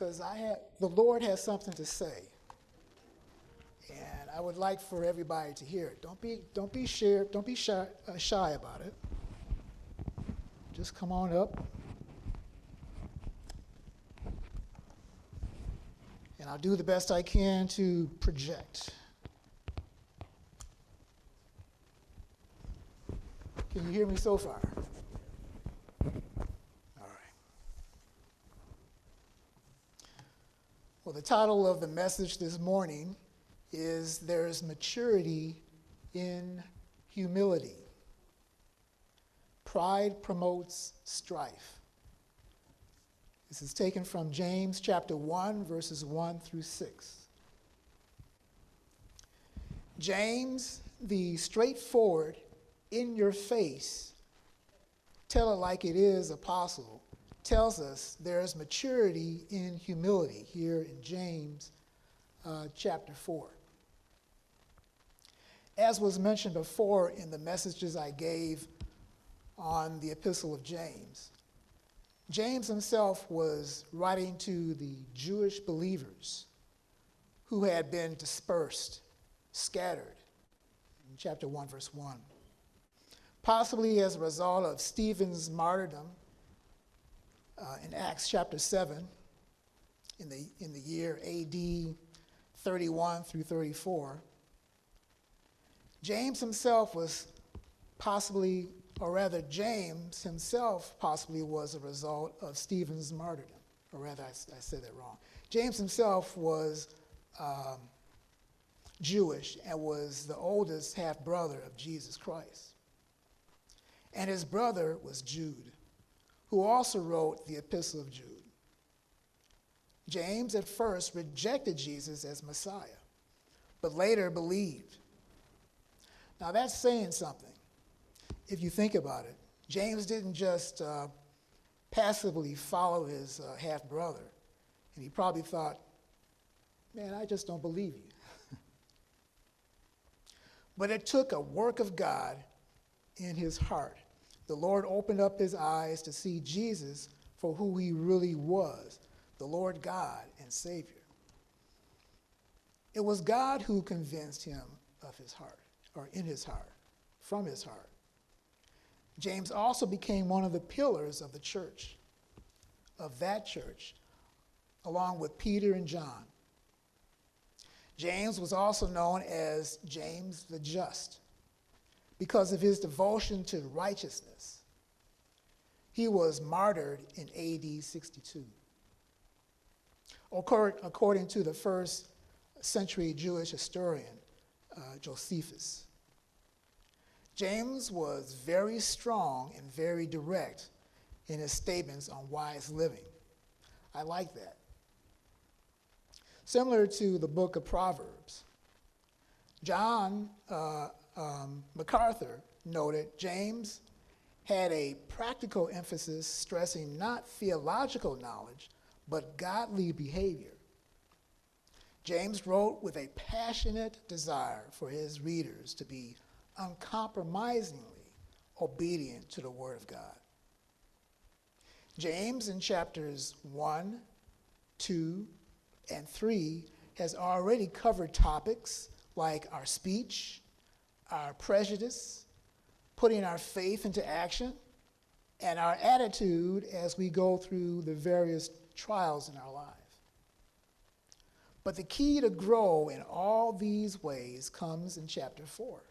because I had the Lord has something to say, and I would like for everybody to hear it. Don't be don't be shy don't be shy, uh, shy about it. Just come on up, and I'll do the best I can to project. Can you hear me so far? All right. Well, the title of the message this morning is There's Maturity in Humility. Pride promotes strife. This is taken from James chapter 1, verses 1 through 6. James, the straightforward, in your face, tell it like it is apostle, tells us there's maturity in humility here in James uh, chapter 4. As was mentioned before in the messages I gave on the Epistle of James, James himself was writing to the Jewish believers who had been dispersed, scattered, in chapter 1, verse 1 possibly as a result of Stephen's martyrdom uh, in Acts chapter 7 in the, in the year AD 31 through 34. James himself was possibly, or rather, James himself possibly was a result of Stephen's martyrdom. Or rather, I, I said that wrong. James himself was um, Jewish and was the oldest half brother of Jesus Christ and his brother was Jude, who also wrote the Epistle of Jude. James at first rejected Jesus as Messiah, but later believed. Now that's saying something, if you think about it. James didn't just uh, passively follow his uh, half brother, and he probably thought, man, I just don't believe you. but it took a work of God in his heart. The Lord opened up his eyes to see Jesus for who he really was the Lord God and Savior. It was God who convinced him of his heart, or in his heart, from his heart. James also became one of the pillars of the church, of that church, along with Peter and John. James was also known as James the Just because of his devotion to righteousness. He was martyred in AD 62. According to the first century Jewish historian, uh, Josephus. James was very strong and very direct in his statements on wise living. I like that. Similar to the book of Proverbs, John uh, um, MacArthur noted, James had a practical emphasis stressing not theological knowledge, but godly behavior. James wrote with a passionate desire for his readers to be uncompromisingly obedient to the Word of God. James, in chapters 1, 2, and 3, has already covered topics like our speech, our prejudice, putting our faith into action, and our attitude as we go through the various trials in our life. But the key to grow in all these ways comes in chapter 4.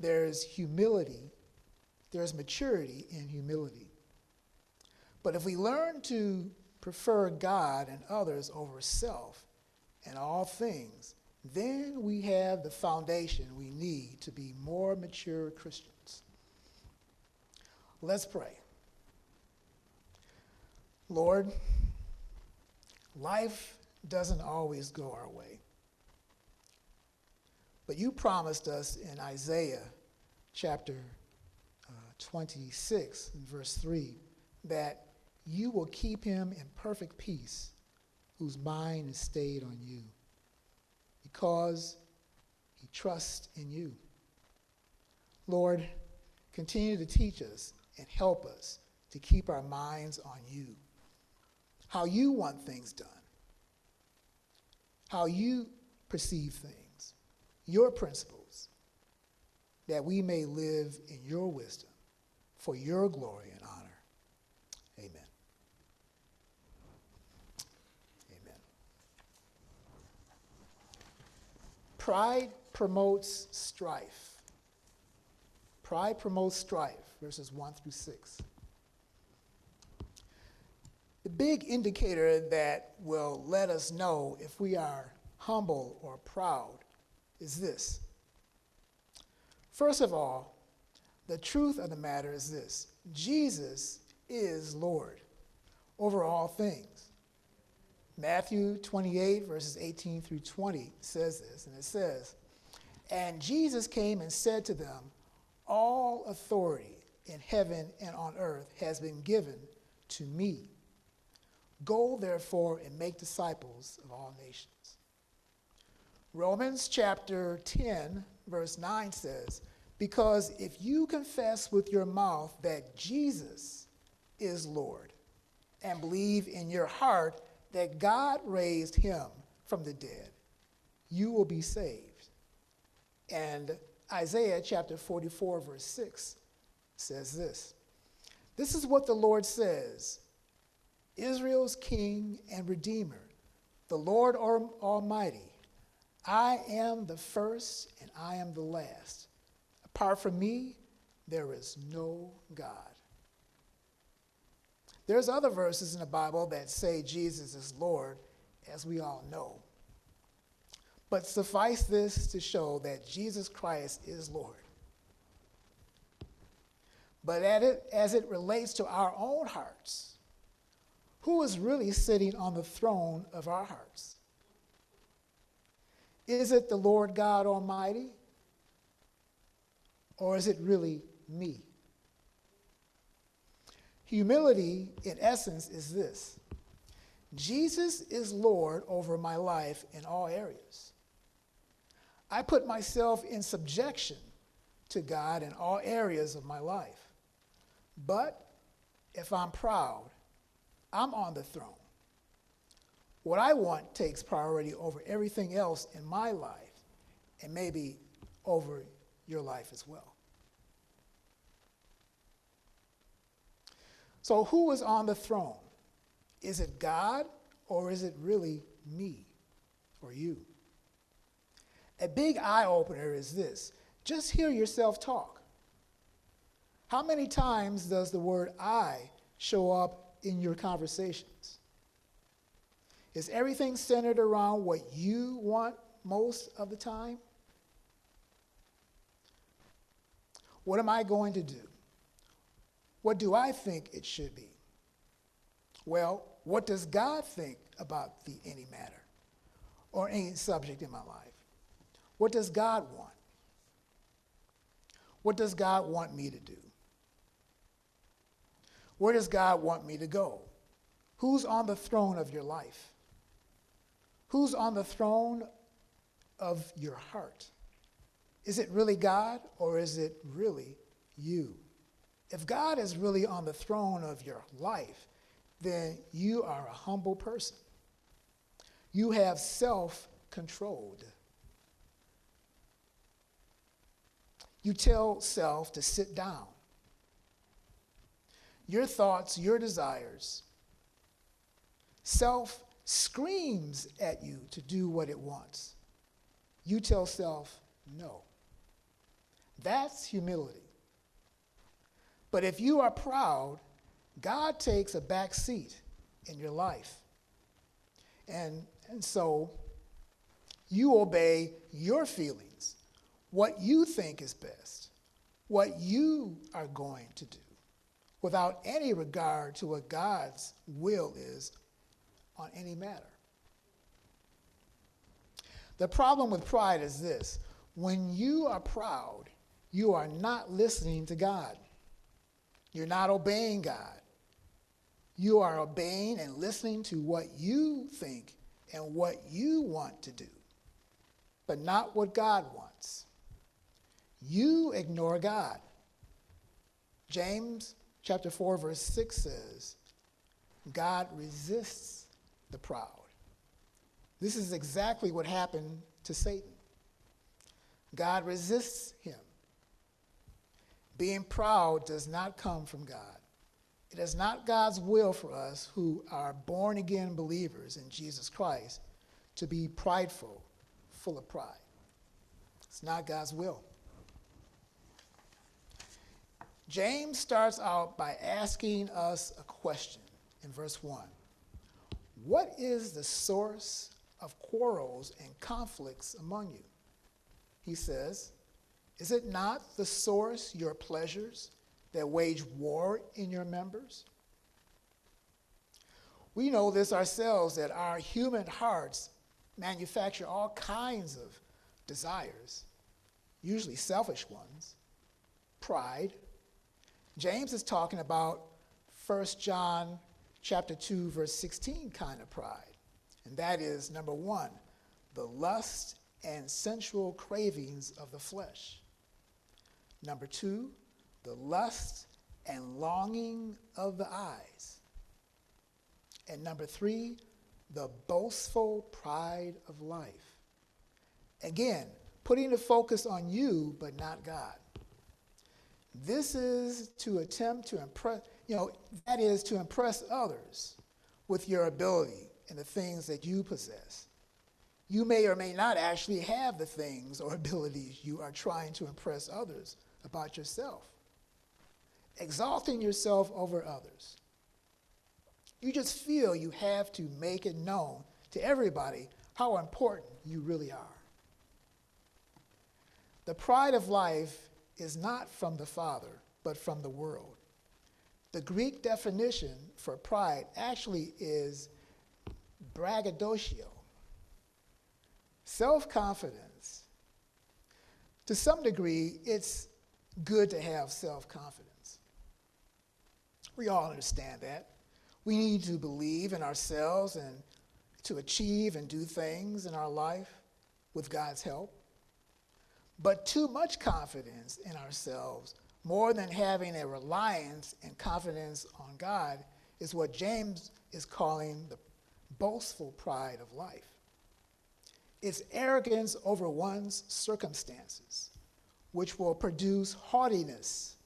There's humility, there's maturity in humility. But if we learn to prefer God and others over self and all things, then we have the foundation we need to be more mature Christians. Let's pray. Lord, life doesn't always go our way. But you promised us in Isaiah chapter uh, 26 and verse 3 that you will keep him in perfect peace whose mind is stayed on you because he trusts in you. Lord, continue to teach us and help us to keep our minds on you. how you want things done, how you perceive things, your principles, that we may live in your wisdom for your glory and honor. Amen. Amen. Pride promotes strife. Pride promotes strife, verses 1 through 6. The big indicator that will let us know if we are humble or proud is this. First of all, the truth of the matter is this Jesus is Lord over all things. Matthew 28, verses 18 through 20 says this, and it says, And Jesus came and said to them, All authority in heaven and on earth has been given to me. Go therefore and make disciples of all nations. Romans chapter 10, verse 9 says, Because if you confess with your mouth that Jesus is Lord and believe in your heart that God raised him from the dead, you will be saved. And Isaiah chapter 44, verse 6 says this This is what the Lord says Israel's King and Redeemer, the Lord Almighty. I am the first and I am the last. Apart from me, there is no God. There's other verses in the Bible that say Jesus is Lord, as we all know. But suffice this to show that Jesus Christ is Lord. But it, as it relates to our own hearts, who is really sitting on the throne of our hearts? Is it the Lord God Almighty? Or is it really me? Humility, in essence, is this Jesus is Lord over my life in all areas. I put myself in subjection to God in all areas of my life. But if I'm proud, I'm on the throne. What I want takes priority over everything else in my life and maybe over your life as well. So, who is on the throne? Is it God or is it really me or you? A big eye opener is this just hear yourself talk. How many times does the word I show up in your conversations? Is everything centered around what you want most of the time? What am I going to do? What do I think it should be? Well, what does God think about the any matter or any subject in my life? What does God want? What does God want me to do? Where does God want me to go? Who's on the throne of your life? Who's on the throne of your heart? Is it really God or is it really you? If God is really on the throne of your life, then you are a humble person. You have self controlled. You tell self to sit down. Your thoughts, your desires. Self screams at you to do what it wants. You tell self no. That's humility. But if you are proud, God takes a back seat in your life. And, and so you obey your feelings, what you think is best, what you are going to do, without any regard to what God's will is on any matter. The problem with pride is this when you are proud, you are not listening to God. You're not obeying God. You are obeying and listening to what you think and what you want to do, but not what God wants. You ignore God. James chapter 4 verse 6 says, God resists the proud. This is exactly what happened to Satan. God resists him. Being proud does not come from God. It is not God's will for us who are born again believers in Jesus Christ to be prideful, full of pride. It's not God's will. James starts out by asking us a question in verse 1 What is the source of quarrels and conflicts among you? He says, Is it not the source your pleasures that wage war in your members? We know this ourselves that our human hearts manufacture all kinds of desires, usually selfish ones, pride. James is talking about 1 John chapter 2 verse 16 kind of pride. And that is number 1, the lust and sensual cravings of the flesh. Number 2, the lust and longing of the eyes. And number 3, the boastful pride of life. Again, putting the focus on you, but not God. This is to attempt to impress, you know, that is to impress others with your ability and the things that you possess. You may or may not actually have the things or abilities you are trying to impress others about yourself. Exalting yourself over others. You just feel you have to make it known to everybody how important you really are. The pride of life is not from the Father, but from the world. The Greek definition for pride actually is braggadocio, self confidence. To some degree, it's good to have self confidence. We all understand that. We need to believe in ourselves and to achieve and do things in our life with God's help. But too much confidence in ourselves, more than having a reliance and confidence on God, is what James is calling the boastful pride of life. It's arrogance over one's circumstances, which will produce haughtiness,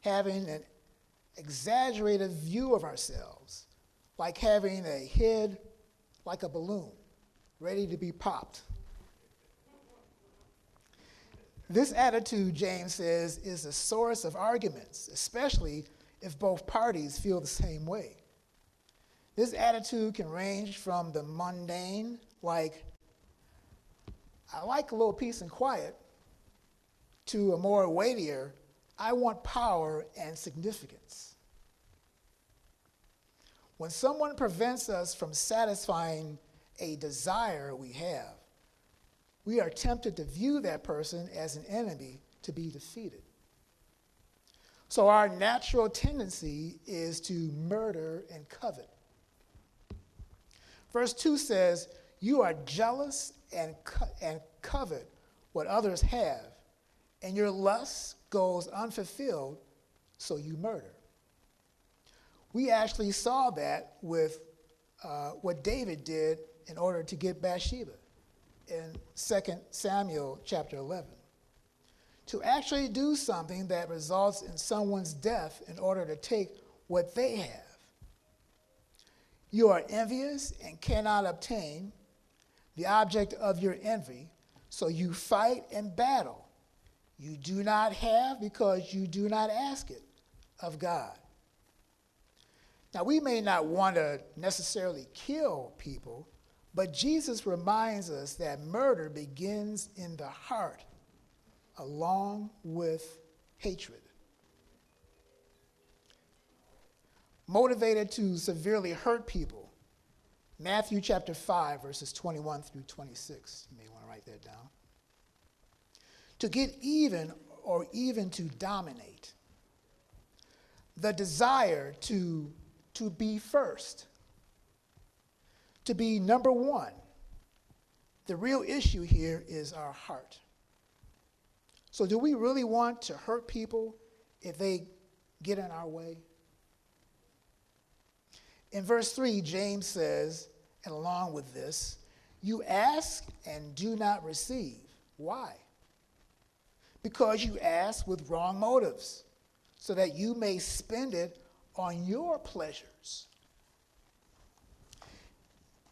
having an exaggerated view of ourselves, like having a head like a balloon, ready to be popped. This attitude, James says, is the source of arguments, especially if both parties feel the same way. This attitude can range from the mundane, like, I like a little peace and quiet, to a more weightier, I want power and significance. When someone prevents us from satisfying a desire we have, we are tempted to view that person as an enemy to be defeated. So, our natural tendency is to murder and covet. Verse 2 says, You are jealous and, co- and covet what others have, and your lust goes unfulfilled, so you murder. We actually saw that with uh, what David did in order to get Bathsheba in 2 Samuel chapter 11. To actually do something that results in someone's death in order to take what they have. You are envious and cannot obtain the object of your envy, so you fight and battle. You do not have because you do not ask it of God. Now, we may not want to necessarily kill people, but Jesus reminds us that murder begins in the heart along with hatred. Motivated to severely hurt people. Matthew chapter 5, verses 21 through 26. You may want to write that down. To get even or even to dominate. The desire to, to be first to be number one. The real issue here is our heart. So, do we really want to hurt people if they get in our way? In verse 3, James says, and along with this, you ask and do not receive. Why? Because you ask with wrong motives, so that you may spend it on your pleasures.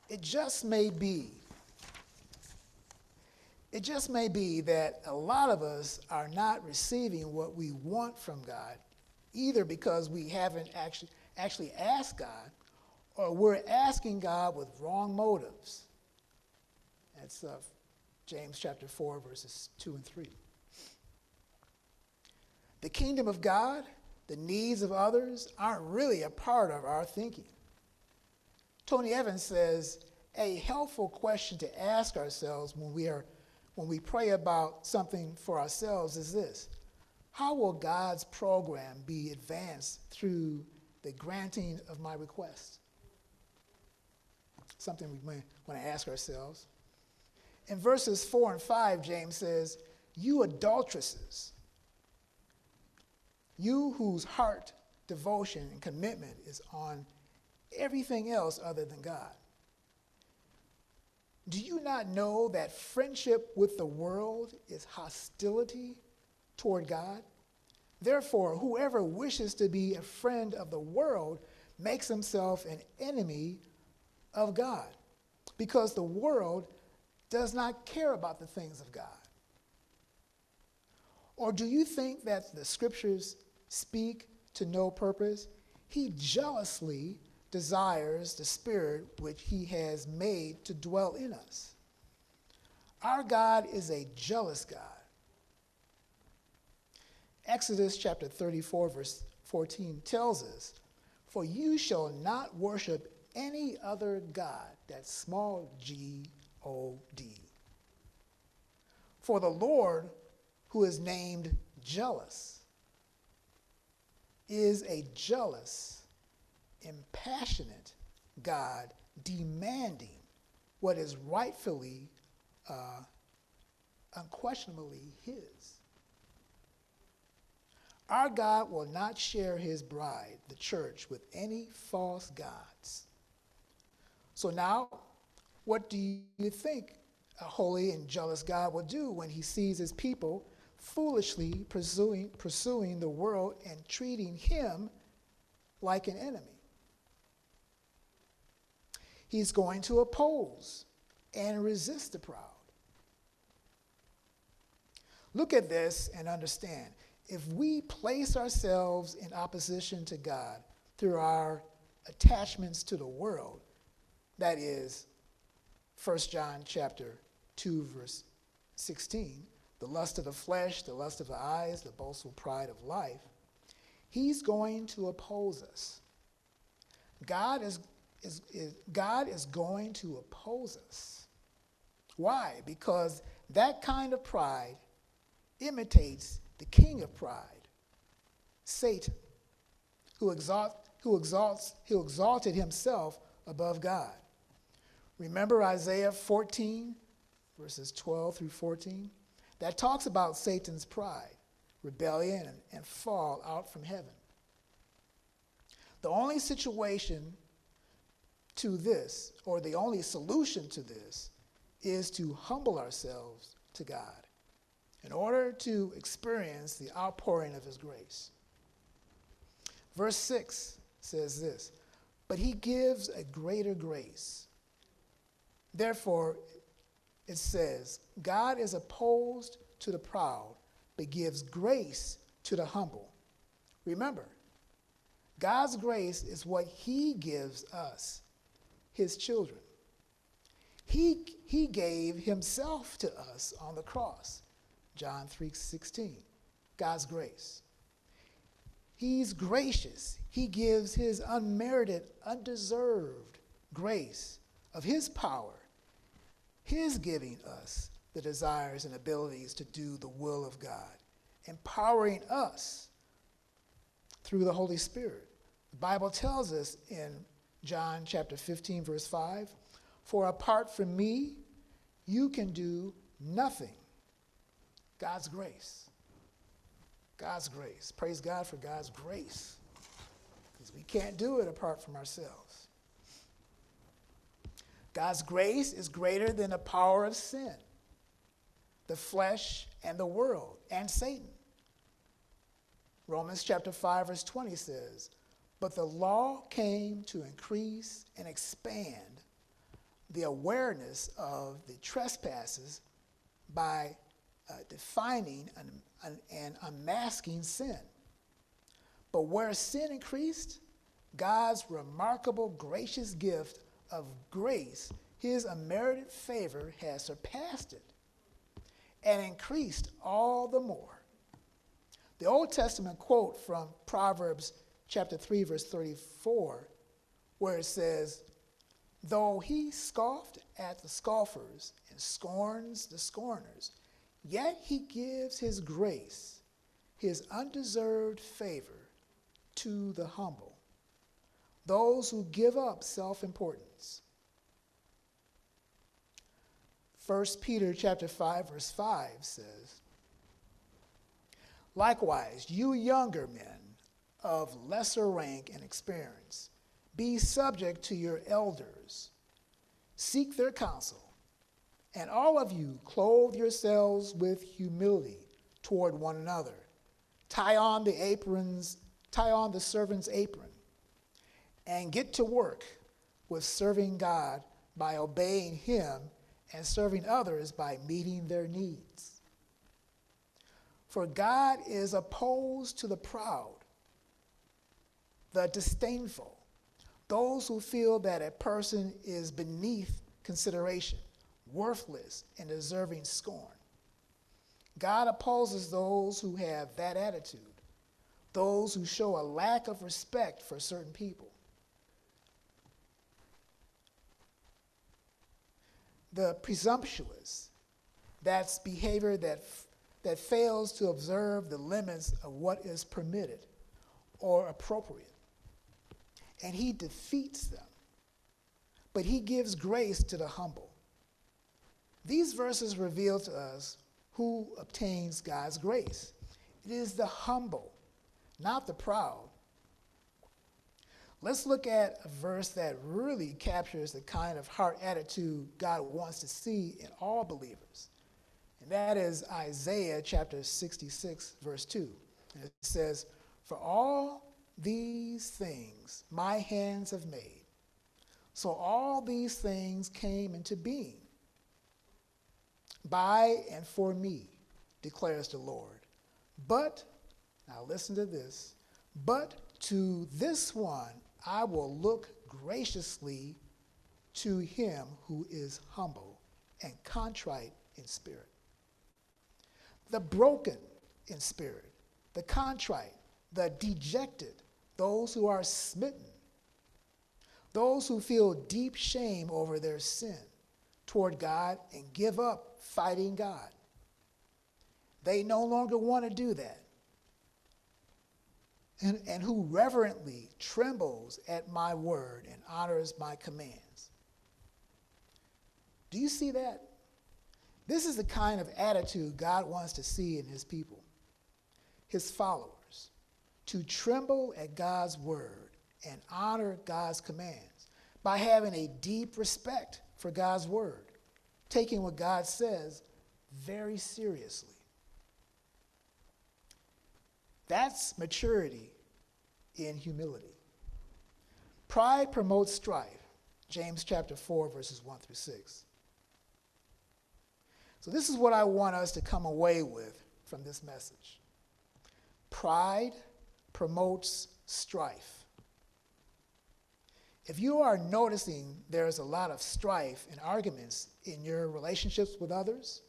It just may be, it just may be that a lot of us are not receiving what we want from God, either because we haven't actually, actually asked God, or we're asking God with wrong motives. That's uh, James chapter 4, verses 2 and 3. The kingdom of God, the needs of others, aren't really a part of our thinking. Tony Evans says a helpful question to ask ourselves when we, are, when we pray about something for ourselves is this How will God's program be advanced through the granting of my request? Something we may want to ask ourselves. In verses 4 and 5, James says, You adulteresses, you whose heart, devotion, and commitment is on everything else other than God. Do you not know that friendship with the world is hostility toward God? Therefore, whoever wishes to be a friend of the world makes himself an enemy of God, because the world does not care about the things of God. Or do you think that the scriptures speak to no purpose? He jealously desires the Spirit which He has made to dwell in us. Our God is a jealous God. Exodus chapter 34, verse 14 tells us, For you shall not worship any other God, that small g O D. For the Lord, who is named jealous, is a jealous impassionate God demanding what is rightfully, uh, unquestionably His. Our God will not share His bride, the church, with any false gods. So now, what do you think a holy and jealous God will do when He sees His people foolishly pursuing, pursuing the world and treating Him like an enemy? He's going to oppose and resist the proud. Look at this and understand. If we place ourselves in opposition to God through our attachments to the world, that is 1 John chapter 2 verse 16, the lust of the flesh, the lust of the eyes, the boastful pride of life, he's going to oppose us. God is is, is God is going to oppose us. Why? Because that kind of pride imitates the king of pride, Satan, who, exalt, who, exalts, who exalted himself above God. Remember Isaiah 14, verses 12 through 14? That talks about Satan's pride, rebellion, and, and fall out from heaven. The only situation to this, or the only solution to this, is to humble ourselves to God in order to experience the outpouring of His grace. Verse 6 says this But He gives a greater grace. Therefore, it says, God is opposed to the proud, but gives grace to the humble. Remember, God's grace is what He gives us his children. He, he gave himself to us on the cross. John 3 16. God's grace. He's gracious. He gives his unmerited, undeserved grace of his power, his giving us the desires and abilities to do the will of God, empowering us through the Holy Spirit. The Bible tells us in John chapter 15, verse 5 For apart from me, you can do nothing. God's grace. God's grace. Praise God for God's grace. Because we can't do it apart from ourselves. God's grace is greater than the power of sin, the flesh, and the world, and Satan. Romans chapter 5, verse 20 says, But the law came to increase and expand the awareness of the trespasses by uh, defining and, and unmasking sin. But where sin increased, God's remarkable gracious gift of grace, his unmerited favor, has surpassed it and increased all the more. The Old Testament quote from Proverbs chapter 3, verse 34, where it says, Though he scoffed at the scoffers and scorns the scorners, yet he gives his grace, his undeserved favor to the humble, those who give up self importance. 1 Peter chapter 5 verse 5 says, Likewise, you younger men of lesser rank and experience, be subject to your elders. Seek their counsel, and all of you clothe yourselves with humility toward one another. Tie on the aprons, tie on the servant's apron, and get to work with serving God by obeying Him and serving others by meeting their needs. For God is opposed to the proud, the disdainful, those who feel that a person is beneath consideration, worthless, and deserving scorn. God opposes those who have that attitude, those who show a lack of respect for certain people. The presumptuous, that's behavior that, that fails to observe the limits of what is permitted or appropriate. And he defeats them. But he gives grace to the humble. These verses reveal to us who obtains God's grace. It is the humble, not the proud. Let's look at a verse that really captures the kind of heart attitude God wants to see in all believers. And that is Isaiah chapter 66, verse 2. And it says, For all these things my hands have made. So all these things came into being by and for me, declares the Lord. But, now listen to this, but to this one I will look graciously to him who is humble and contrite in spirit. The broken in spirit, the contrite, the dejected, those who are smitten, those who feel deep shame over their sin toward God and give up fighting God. They no longer want to do that and, and who reverently trembles at my word and honors my commands. Do you see that? This is the kind of attitude God wants to see in his people, his followers, to tremble at God's word and honor God's commands by having a deep respect for God's word, taking what God says very seriously. That's maturity in humility. Pride promotes strife. James chapter 4, verses 1 through 6. So, this is what I want us to come away with from this message. Pride promotes strife. If you are noticing there's a lot of strife and arguments in your relationships with others,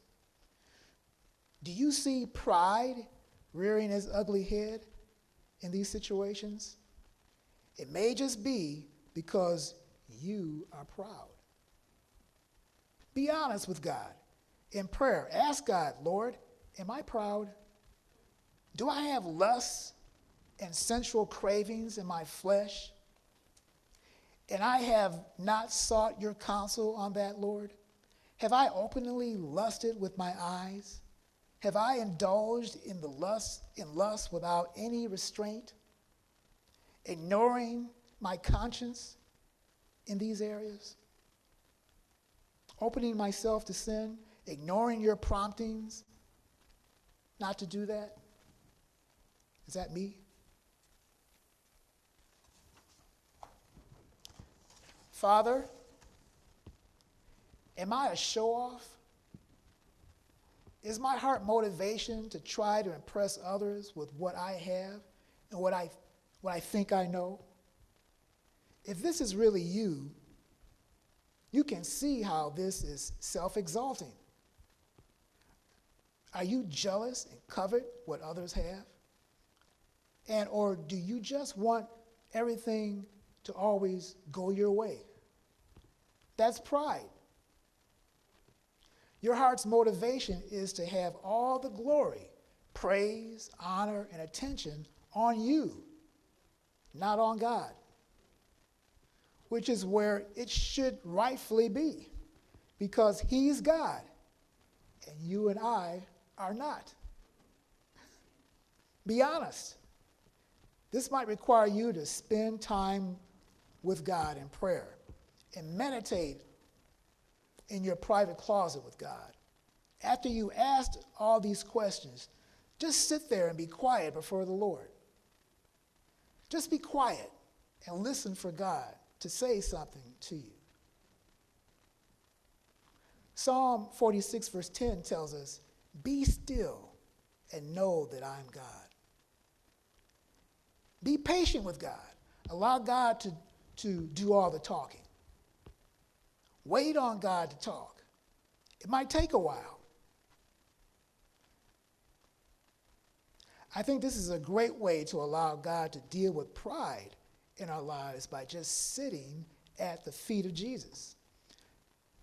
do you see pride rearing its ugly head in these situations? It may just be because you are proud. Be honest with God in prayer. Ask God, Lord, am I proud? Do I have lusts and sensual cravings in my flesh? And I have not sought your counsel on that, Lord? Have I openly lusted with my eyes? Have I indulged in the lust in lust without any restraint, ignoring my conscience in these areas? opening myself to sin, ignoring your promptings not to do that? Is that me? Father, am I a show off? Is my heart motivation to try to impress others with what I have and what I, what I think I know? If this is really you, you can see how this is self exalting. Are you jealous and covet what others have? And or do you just want everything to always go your way? That's pride. Your heart's motivation is to have all the glory, praise, honor, and attention on you, not on God, which is where it should rightfully be, because He's God, and you and I are not. Be honest. This might require you to spend time with God in prayer and meditate in your private closet with God. After you asked all these questions, just sit there and be quiet before the Lord. Just be quiet and listen for God to say something to you. Psalm 46, verse 10 tells us, Be still and know that I'm God. Be patient with God. Allow God to, to do all the talking. Wait on God to talk. It might take a while. I think this is a great way to allow God to deal with pride in our lives by just sitting at the feet of Jesus,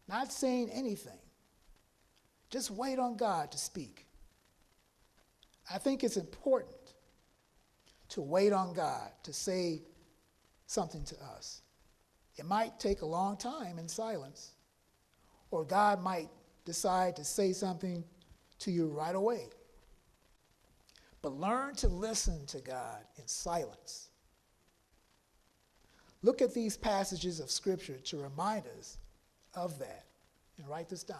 not saying anything. Just wait on God to speak. I think it's important to wait on God to say something to us. It might take a long time in silence, or God might decide to say something to you right away. But learn to listen to God in silence. Look at these passages of Scripture to remind us of that. And write this down.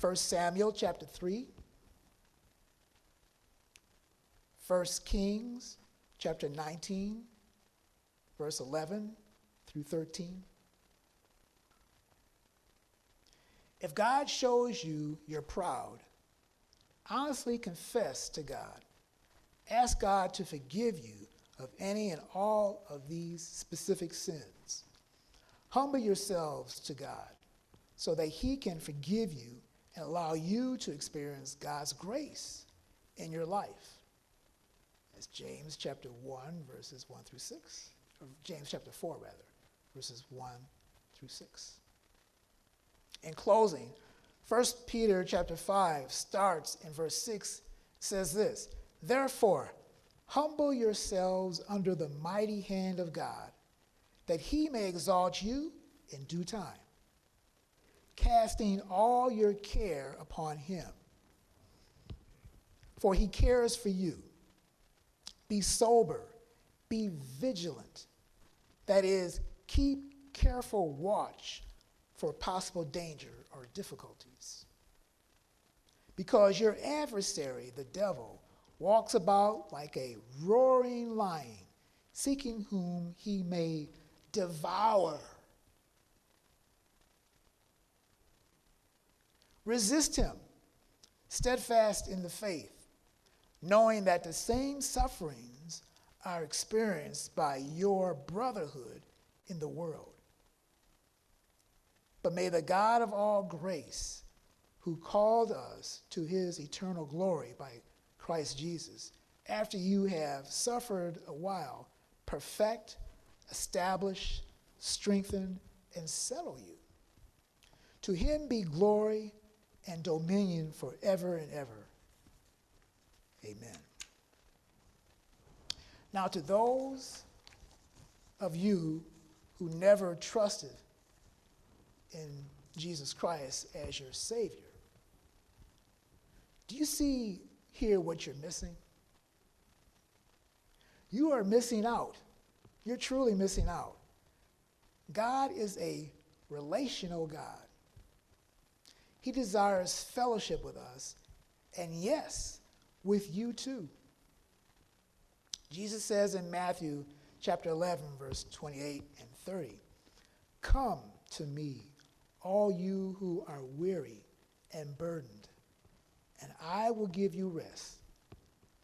1 Samuel chapter 3, 1 Kings chapter 19, verse 11 through 13. If God shows you you're proud, honestly confess to God. Ask God to forgive you of any and all of these specific sins. Humble yourselves to God so that He can forgive you and allow you to experience God's grace in your life. As James chapter 1, verses 1 through 6, or James chapter 4, rather verses 1 through 6. In closing, 1 Peter chapter 5 starts in verse 6 says this, Therefore, humble yourselves under the mighty hand of God, that he may exalt you in due time, casting all your care upon him. For he cares for you. Be sober, be vigilant. That is, keep careful watch for possible danger or difficulties. Because your adversary, the devil, walks about like a roaring lion, seeking whom he may devour. Resist him, steadfast in the faith, knowing that the same sufferings are experienced by your brotherhood in the world. But may the God of all grace, who called us to his eternal glory by Christ Jesus, after you have suffered a while, perfect, establish, strengthen, and settle you. To him be glory and dominion forever and ever. Amen. Now, to those of you who never trusted in Jesus Christ as your Savior. Do you see here what you're missing? You are missing out. You're truly missing out. God is a relational God. He desires fellowship with us, and yes, with you too. Jesus says in Matthew chapter 11, verse 28 and 30, Come to me, all you who are weary and burdened, and I will give you rest.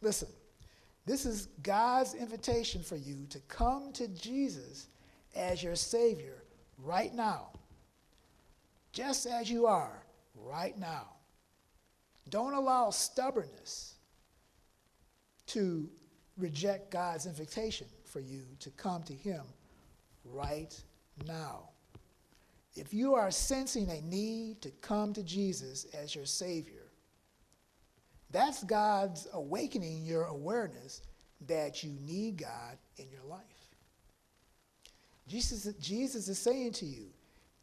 Listen, this is God's invitation for you to come to Jesus as your Savior right now, just as you are right now. Don't allow stubbornness to reject God's invitation for you to come to Him right now. If you are sensing a need to come to Jesus as your Savior, that's God's awakening your awareness that you need God in your life. Jesus, Jesus is saying to you,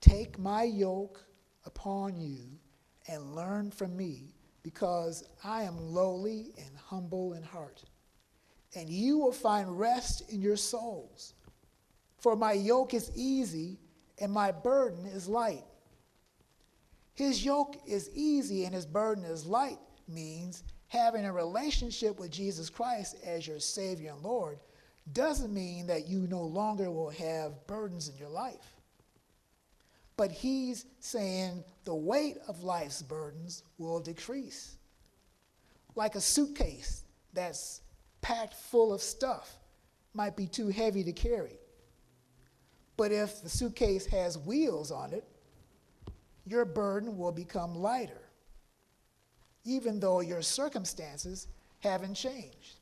Take my yoke upon you and learn from me, because I am lowly and humble in heart. And you will find rest in your souls. For my yoke is easy and my burden is light. His yoke is easy and his burden is light means having a relationship with Jesus Christ as your Savior and Lord doesn't mean that you no longer will have burdens in your life. But he's saying the weight of life's burdens will decrease. Like a suitcase that's packed full of stuff might be too heavy to carry. But if the suitcase has wheels on it, your burden will become lighter, even though your circumstances haven't changed.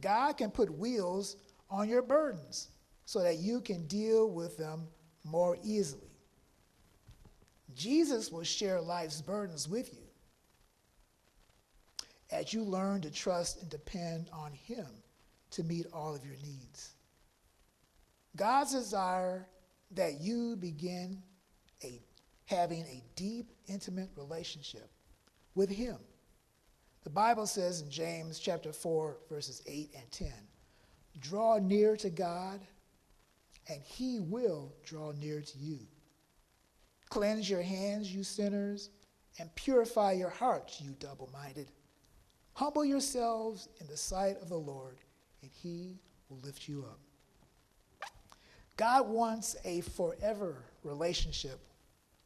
God can put wheels on your burdens so that you can deal with them more easily. Jesus will share life's burdens with you as you learn to trust and depend on Him to meet all of your needs. God's desire that you begin a, having a deep, intimate relationship with Him. The Bible says in James chapter 4, verses 8 and 10, draw near to God, and he will draw near to you. Cleanse your hands, you sinners, and purify your hearts, you double minded. Humble yourselves in the sight of the Lord, and he will lift you up. God wants a forever relationship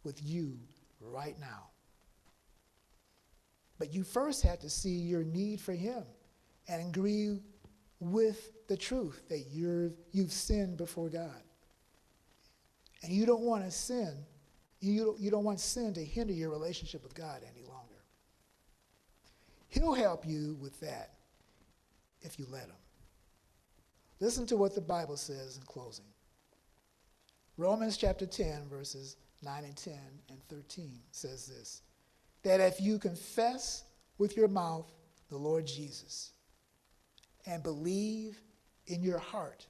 with you right now. But you first had to see your need for Him and agree with the truth that you're, you've sinned before God. And you don't want to sin, you you don't want sin to hinder your relationship with God any longer. He'll help you with that if you let Him. Listen to what the Bible says in closing. Romans chapter 10, verses 9 and 10 and 13 says this that if you confess with your mouth the Lord Jesus and believe in your heart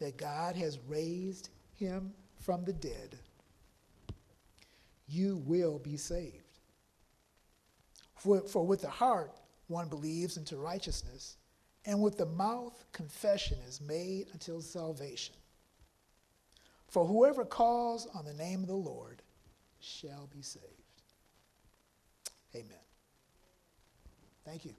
that God has raised him from the dead, you will be saved. For, for with the heart one believes into righteousness, and with the mouth confession is made until salvation. For whoever calls on the name of the Lord shall be saved. Amen. Thank you.